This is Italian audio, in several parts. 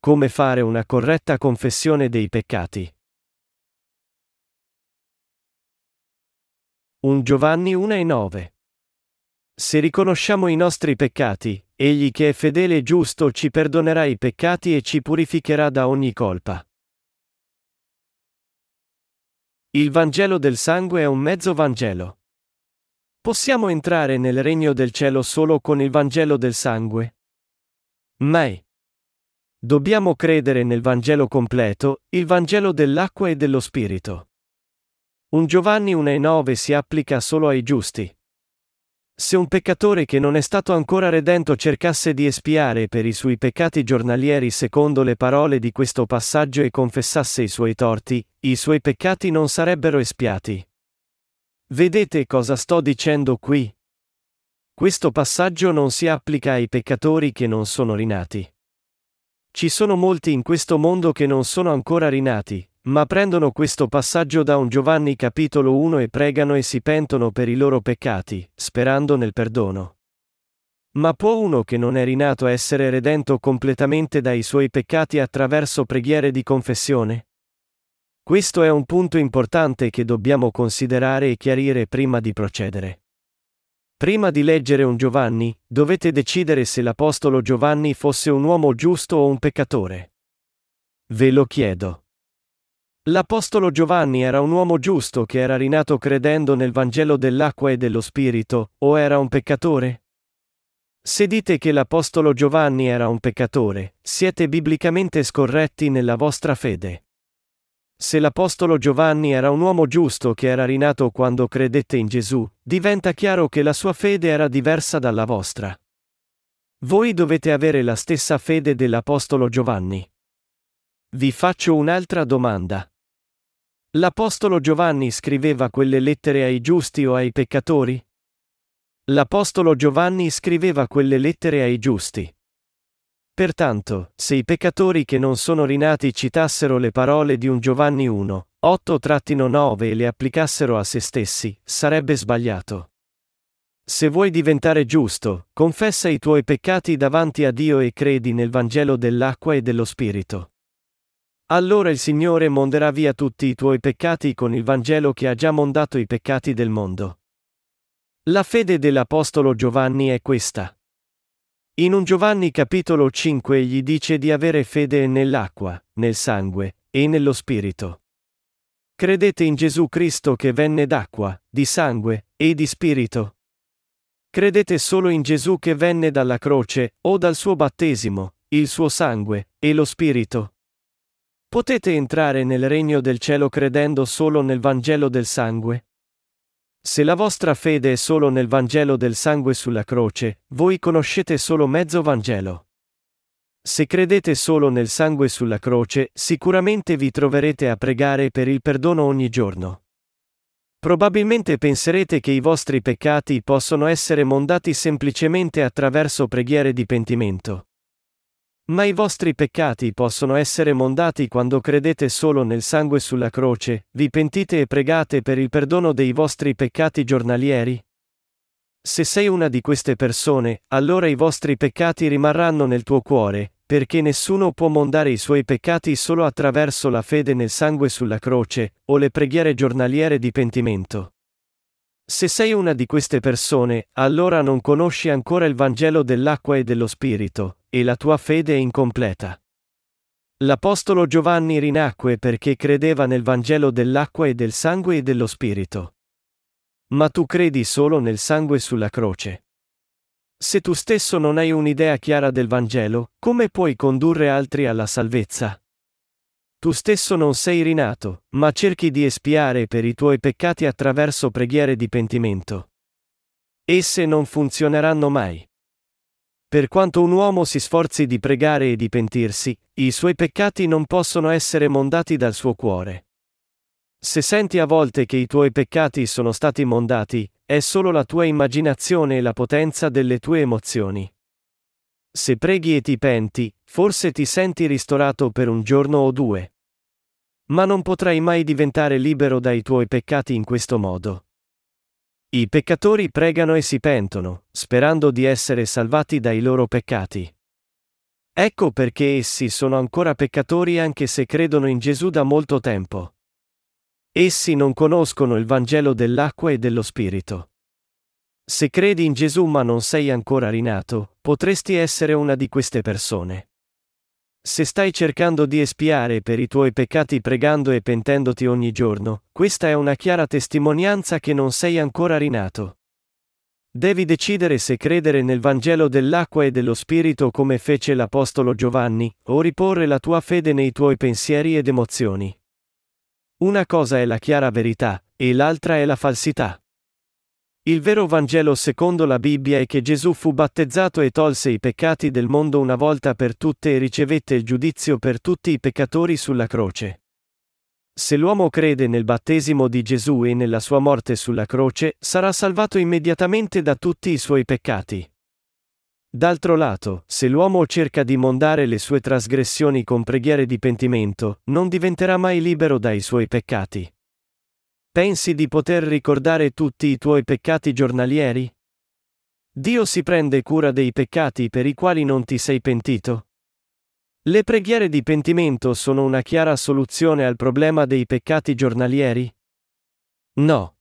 come fare una corretta confessione dei peccati. 1 Giovanni 1 e 9 Se riconosciamo i nostri peccati, egli che è fedele e giusto ci perdonerà i peccati e ci purificherà da ogni colpa. Il Vangelo del sangue è un mezzo Vangelo. Possiamo entrare nel regno del cielo solo con il Vangelo del sangue? Mai. Dobbiamo credere nel Vangelo completo, il Vangelo dell'acqua e dello Spirito. Un Giovanni 1 e 9 si applica solo ai giusti. Se un peccatore che non è stato ancora redento cercasse di espiare per i suoi peccati giornalieri secondo le parole di questo passaggio e confessasse i suoi torti, i suoi peccati non sarebbero espiati. Vedete cosa sto dicendo qui? Questo passaggio non si applica ai peccatori che non sono rinati. Ci sono molti in questo mondo che non sono ancora rinati, ma prendono questo passaggio da un Giovanni capitolo 1 e pregano e si pentono per i loro peccati, sperando nel perdono. Ma può uno che non è rinato essere redento completamente dai suoi peccati attraverso preghiere di confessione? Questo è un punto importante che dobbiamo considerare e chiarire prima di procedere. Prima di leggere un Giovanni, dovete decidere se l'Apostolo Giovanni fosse un uomo giusto o un peccatore. Ve lo chiedo. L'Apostolo Giovanni era un uomo giusto che era rinato credendo nel Vangelo dell'acqua e dello Spirito, o era un peccatore? Se dite che l'Apostolo Giovanni era un peccatore, siete biblicamente scorretti nella vostra fede. Se l'Apostolo Giovanni era un uomo giusto che era rinato quando credette in Gesù, diventa chiaro che la sua fede era diversa dalla vostra. Voi dovete avere la stessa fede dell'Apostolo Giovanni. Vi faccio un'altra domanda. L'Apostolo Giovanni scriveva quelle lettere ai giusti o ai peccatori? L'Apostolo Giovanni scriveva quelle lettere ai giusti. Pertanto, se i peccatori che non sono rinati citassero le parole di un Giovanni 1, 8-9 e le applicassero a se stessi, sarebbe sbagliato. Se vuoi diventare giusto, confessa i tuoi peccati davanti a Dio e credi nel Vangelo dell'acqua e dello Spirito. Allora il Signore monderà via tutti i tuoi peccati con il Vangelo che ha già mondato i peccati del mondo. La fede dell'Apostolo Giovanni è questa. In un Giovanni capitolo 5 egli dice di avere fede nell'acqua, nel sangue, e nello spirito. Credete in Gesù Cristo che venne d'acqua, di sangue, e di spirito? Credete solo in Gesù che venne dalla croce, o dal suo battesimo, il suo sangue, e lo spirito? Potete entrare nel regno del cielo credendo solo nel Vangelo del sangue? Se la vostra fede è solo nel Vangelo del sangue sulla croce, voi conoscete solo mezzo Vangelo. Se credete solo nel sangue sulla croce, sicuramente vi troverete a pregare per il perdono ogni giorno. Probabilmente penserete che i vostri peccati possono essere mondati semplicemente attraverso preghiere di pentimento. Ma i vostri peccati possono essere mondati quando credete solo nel sangue sulla croce, vi pentite e pregate per il perdono dei vostri peccati giornalieri? Se sei una di queste persone, allora i vostri peccati rimarranno nel tuo cuore, perché nessuno può mondare i suoi peccati solo attraverso la fede nel sangue sulla croce, o le preghiere giornaliere di pentimento. Se sei una di queste persone, allora non conosci ancora il Vangelo dell'acqua e dello Spirito, e la tua fede è incompleta. L'Apostolo Giovanni rinacque perché credeva nel Vangelo dell'acqua e del sangue e dello Spirito. Ma tu credi solo nel sangue sulla croce. Se tu stesso non hai un'idea chiara del Vangelo, come puoi condurre altri alla salvezza? Tu stesso non sei rinato, ma cerchi di espiare per i tuoi peccati attraverso preghiere di pentimento. Esse non funzioneranno mai. Per quanto un uomo si sforzi di pregare e di pentirsi, i suoi peccati non possono essere mondati dal suo cuore. Se senti a volte che i tuoi peccati sono stati mondati, è solo la tua immaginazione e la potenza delle tue emozioni. Se preghi e ti penti, forse ti senti ristorato per un giorno o due. Ma non potrai mai diventare libero dai tuoi peccati in questo modo. I peccatori pregano e si pentono, sperando di essere salvati dai loro peccati. Ecco perché essi sono ancora peccatori anche se credono in Gesù da molto tempo. Essi non conoscono il Vangelo dell'acqua e dello Spirito. Se credi in Gesù ma non sei ancora rinato, potresti essere una di queste persone. Se stai cercando di espiare per i tuoi peccati pregando e pentendoti ogni giorno, questa è una chiara testimonianza che non sei ancora rinato. Devi decidere se credere nel Vangelo dell'acqua e dello Spirito come fece l'Apostolo Giovanni, o riporre la tua fede nei tuoi pensieri ed emozioni. Una cosa è la chiara verità, e l'altra è la falsità. Il vero Vangelo secondo la Bibbia è che Gesù fu battezzato e tolse i peccati del mondo una volta per tutte e ricevette il giudizio per tutti i peccatori sulla croce. Se l'uomo crede nel battesimo di Gesù e nella sua morte sulla croce, sarà salvato immediatamente da tutti i suoi peccati. D'altro lato, se l'uomo cerca di mondare le sue trasgressioni con preghiere di pentimento, non diventerà mai libero dai suoi peccati. Pensi di poter ricordare tutti i tuoi peccati giornalieri? Dio si prende cura dei peccati per i quali non ti sei pentito? Le preghiere di pentimento sono una chiara soluzione al problema dei peccati giornalieri? No.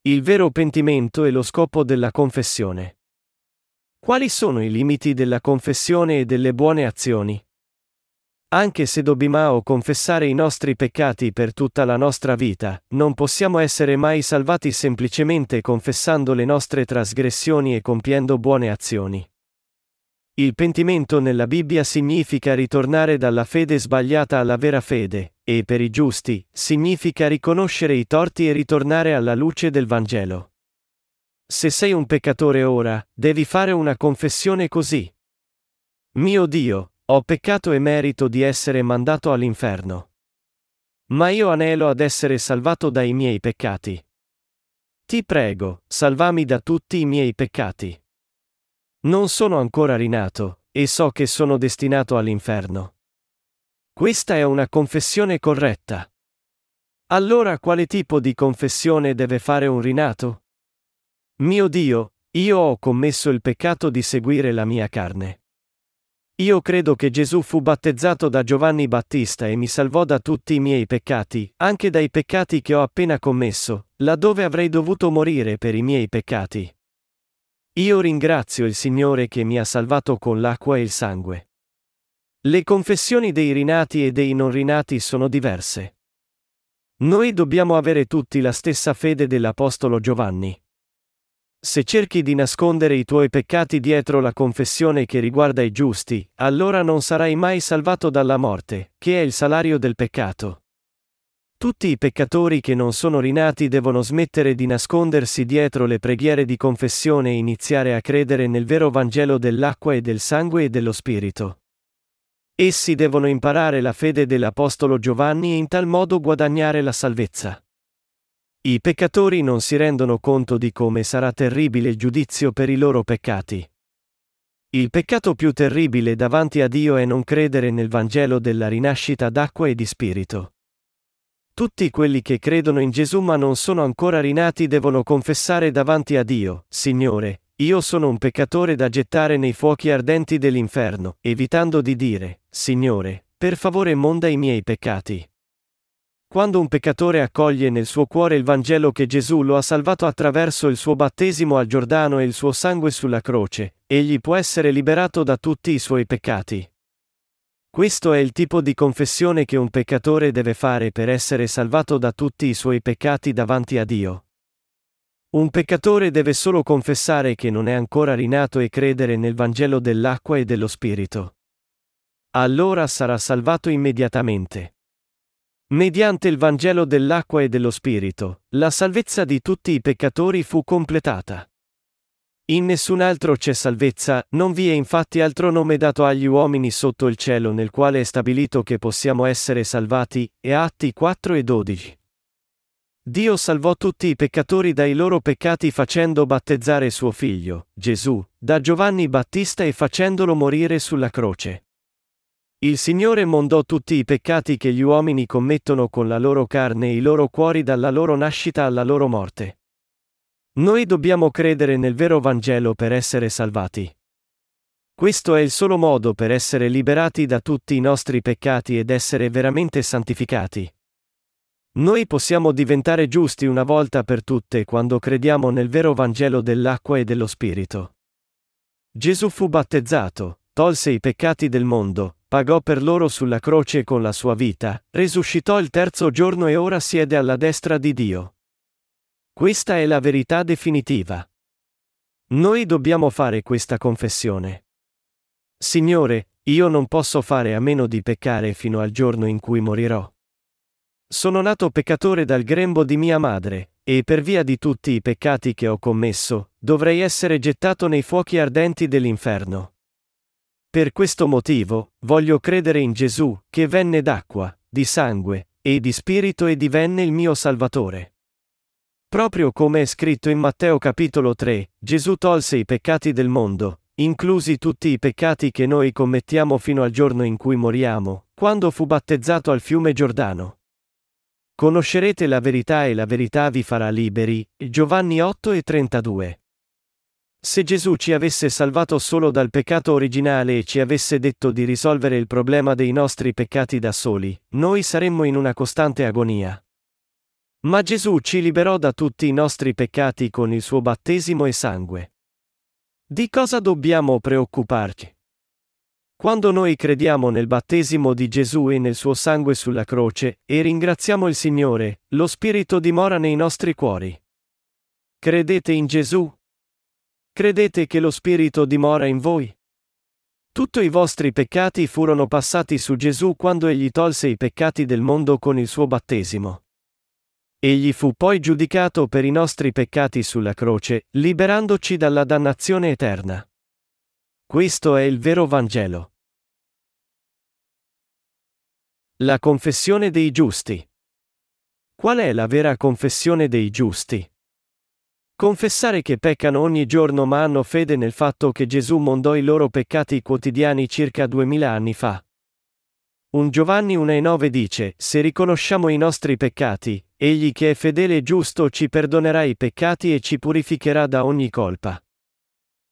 Il vero pentimento è lo scopo della confessione. Quali sono i limiti della confessione e delle buone azioni? Anche se dobbiamo confessare i nostri peccati per tutta la nostra vita, non possiamo essere mai salvati semplicemente confessando le nostre trasgressioni e compiendo buone azioni. Il pentimento nella Bibbia significa ritornare dalla fede sbagliata alla vera fede, e per i giusti, significa riconoscere i torti e ritornare alla luce del Vangelo. Se sei un peccatore ora, devi fare una confessione così. Mio Dio, ho peccato e merito di essere mandato all'inferno. Ma io anelo ad essere salvato dai miei peccati. Ti prego, salvami da tutti i miei peccati. Non sono ancora rinato, e so che sono destinato all'inferno. Questa è una confessione corretta. Allora quale tipo di confessione deve fare un rinato? Mio Dio, io ho commesso il peccato di seguire la mia carne. Io credo che Gesù fu battezzato da Giovanni Battista e mi salvò da tutti i miei peccati, anche dai peccati che ho appena commesso, laddove avrei dovuto morire per i miei peccati. Io ringrazio il Signore che mi ha salvato con l'acqua e il sangue. Le confessioni dei rinati e dei non rinati sono diverse. Noi dobbiamo avere tutti la stessa fede dell'Apostolo Giovanni. Se cerchi di nascondere i tuoi peccati dietro la confessione che riguarda i giusti, allora non sarai mai salvato dalla morte, che è il salario del peccato. Tutti i peccatori che non sono rinati devono smettere di nascondersi dietro le preghiere di confessione e iniziare a credere nel vero Vangelo dell'acqua e del sangue e dello Spirito. Essi devono imparare la fede dell'Apostolo Giovanni e in tal modo guadagnare la salvezza. I peccatori non si rendono conto di come sarà terribile il giudizio per i loro peccati. Il peccato più terribile davanti a Dio è non credere nel Vangelo della rinascita d'acqua e di spirito. Tutti quelli che credono in Gesù ma non sono ancora rinati devono confessare davanti a Dio, Signore, io sono un peccatore da gettare nei fuochi ardenti dell'inferno, evitando di dire, Signore, per favore monda i miei peccati. Quando un peccatore accoglie nel suo cuore il Vangelo che Gesù lo ha salvato attraverso il suo battesimo al Giordano e il suo sangue sulla croce, egli può essere liberato da tutti i suoi peccati. Questo è il tipo di confessione che un peccatore deve fare per essere salvato da tutti i suoi peccati davanti a Dio. Un peccatore deve solo confessare che non è ancora rinato e credere nel Vangelo dell'acqua e dello Spirito. Allora sarà salvato immediatamente. Mediante il Vangelo dell'acqua e dello Spirito, la salvezza di tutti i peccatori fu completata. In nessun altro c'è salvezza, non vi è infatti altro nome dato agli uomini sotto il cielo nel quale è stabilito che possiamo essere salvati, e Atti 4 e 12. Dio salvò tutti i peccatori dai loro peccati facendo battezzare suo figlio, Gesù, da Giovanni Battista e facendolo morire sulla croce. Il Signore mondò tutti i peccati che gli uomini commettono con la loro carne e i loro cuori dalla loro nascita alla loro morte. Noi dobbiamo credere nel vero Vangelo per essere salvati. Questo è il solo modo per essere liberati da tutti i nostri peccati ed essere veramente santificati. Noi possiamo diventare giusti una volta per tutte quando crediamo nel vero Vangelo dell'acqua e dello Spirito. Gesù fu battezzato, tolse i peccati del mondo, pagò per loro sulla croce con la sua vita, resuscitò il terzo giorno e ora siede alla destra di Dio. Questa è la verità definitiva. Noi dobbiamo fare questa confessione. Signore, io non posso fare a meno di peccare fino al giorno in cui morirò. Sono nato peccatore dal grembo di mia madre, e per via di tutti i peccati che ho commesso, dovrei essere gettato nei fuochi ardenti dell'inferno. Per questo motivo, voglio credere in Gesù, che venne d'acqua, di sangue, e di spirito e divenne il mio Salvatore. Proprio come è scritto in Matteo capitolo 3, Gesù tolse i peccati del mondo, inclusi tutti i peccati che noi commettiamo fino al giorno in cui moriamo, quando fu battezzato al fiume Giordano. Conoscerete la verità e la verità vi farà liberi. Giovanni 8 e 32. Se Gesù ci avesse salvato solo dal peccato originale e ci avesse detto di risolvere il problema dei nostri peccati da soli, noi saremmo in una costante agonia. Ma Gesù ci liberò da tutti i nostri peccati con il suo battesimo e sangue. Di cosa dobbiamo preoccuparci? Quando noi crediamo nel battesimo di Gesù e nel suo sangue sulla croce, e ringraziamo il Signore, lo Spirito dimora nei nostri cuori. Credete in Gesù? Credete che lo Spirito dimora in voi? Tutti i vostri peccati furono passati su Gesù quando egli tolse i peccati del mondo con il suo battesimo. Egli fu poi giudicato per i nostri peccati sulla croce, liberandoci dalla dannazione eterna. Questo è il vero Vangelo. La confessione dei giusti. Qual è la vera confessione dei giusti? Confessare che peccano ogni giorno ma hanno fede nel fatto che Gesù mondò i loro peccati quotidiani circa duemila anni fa. Un Giovanni 1,9 dice: Se riconosciamo i nostri peccati, Egli che è fedele e giusto ci perdonerà i peccati e ci purificherà da ogni colpa.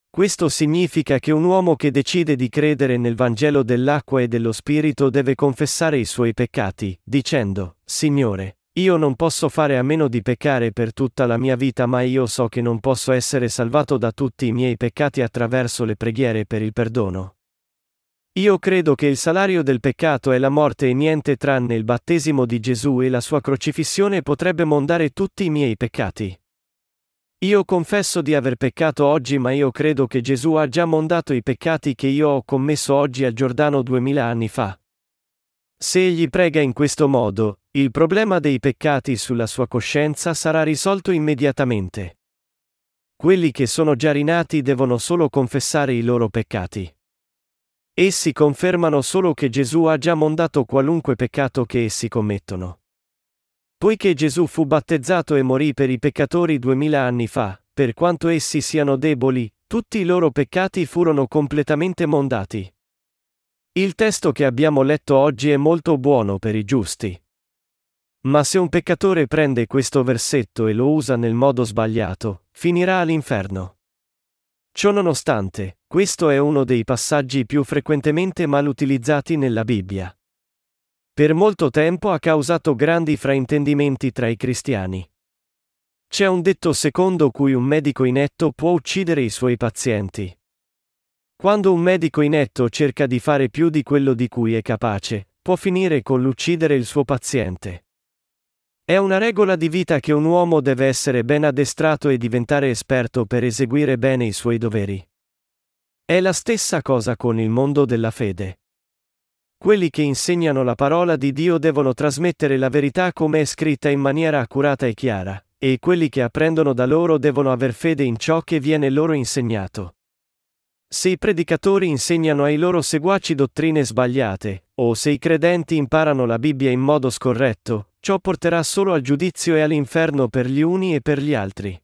Questo significa che un uomo che decide di credere nel Vangelo dell'acqua e dello Spirito deve confessare i suoi peccati, dicendo, Signore, io non posso fare a meno di peccare per tutta la mia vita ma io so che non posso essere salvato da tutti i miei peccati attraverso le preghiere per il perdono. Io credo che il salario del peccato è la morte e niente tranne il battesimo di Gesù e la sua crocifissione potrebbe mondare tutti i miei peccati. Io confesso di aver peccato oggi ma io credo che Gesù ha già mondato i peccati che io ho commesso oggi al Giordano duemila anni fa. Se egli prega in questo modo, il problema dei peccati sulla sua coscienza sarà risolto immediatamente. Quelli che sono già rinati devono solo confessare i loro peccati. Essi confermano solo che Gesù ha già mondato qualunque peccato che essi commettono. Poiché Gesù fu battezzato e morì per i peccatori duemila anni fa, per quanto essi siano deboli, tutti i loro peccati furono completamente mondati. Il testo che abbiamo letto oggi è molto buono per i giusti. Ma se un peccatore prende questo versetto e lo usa nel modo sbagliato, finirà all'inferno. Ciononostante, questo è uno dei passaggi più frequentemente mal utilizzati nella Bibbia. Per molto tempo ha causato grandi fraintendimenti tra i cristiani. C'è un detto secondo cui un medico inetto può uccidere i suoi pazienti. Quando un medico inetto cerca di fare più di quello di cui è capace, può finire con l'uccidere il suo paziente. È una regola di vita che un uomo deve essere ben addestrato e diventare esperto per eseguire bene i suoi doveri. È la stessa cosa con il mondo della fede. Quelli che insegnano la parola di Dio devono trasmettere la verità come è scritta in maniera accurata e chiara, e quelli che apprendono da loro devono aver fede in ciò che viene loro insegnato. Se i predicatori insegnano ai loro seguaci dottrine sbagliate, o se i credenti imparano la Bibbia in modo scorretto, ciò porterà solo al giudizio e all'inferno per gli uni e per gli altri.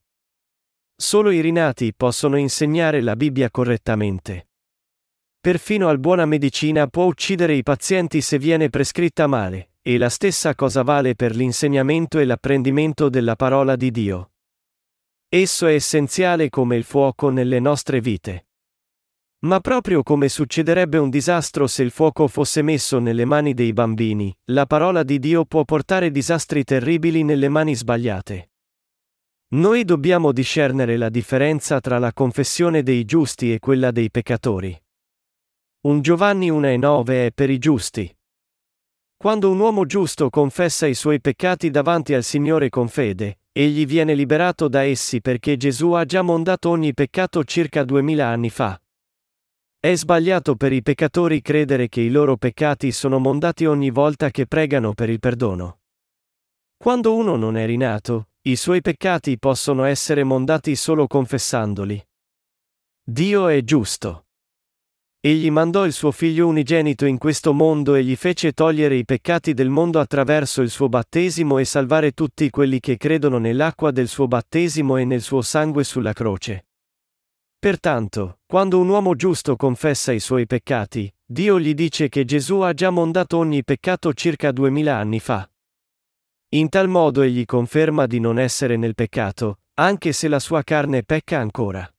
Solo i rinati possono insegnare la Bibbia correttamente. Perfino al buona medicina può uccidere i pazienti se viene prescritta male, e la stessa cosa vale per l'insegnamento e l'apprendimento della parola di Dio. Esso è essenziale come il fuoco nelle nostre vite. Ma proprio come succederebbe un disastro se il fuoco fosse messo nelle mani dei bambini, la parola di Dio può portare disastri terribili nelle mani sbagliate. Noi dobbiamo discernere la differenza tra la confessione dei giusti e quella dei peccatori. Un Giovanni 1 e 9 è per i giusti. Quando un uomo giusto confessa i suoi peccati davanti al Signore con fede, egli viene liberato da essi perché Gesù ha già mondato ogni peccato circa duemila anni fa. È sbagliato per i peccatori credere che i loro peccati sono mondati ogni volta che pregano per il perdono. Quando uno non è rinato, i suoi peccati possono essere mondati solo confessandoli. Dio è giusto. Egli mandò il suo figlio unigenito in questo mondo e gli fece togliere i peccati del mondo attraverso il suo battesimo e salvare tutti quelli che credono nell'acqua del suo battesimo e nel suo sangue sulla croce. Pertanto, quando un uomo giusto confessa i suoi peccati, Dio gli dice che Gesù ha già mondato ogni peccato circa duemila anni fa. In tal modo egli conferma di non essere nel peccato, anche se la sua carne pecca ancora.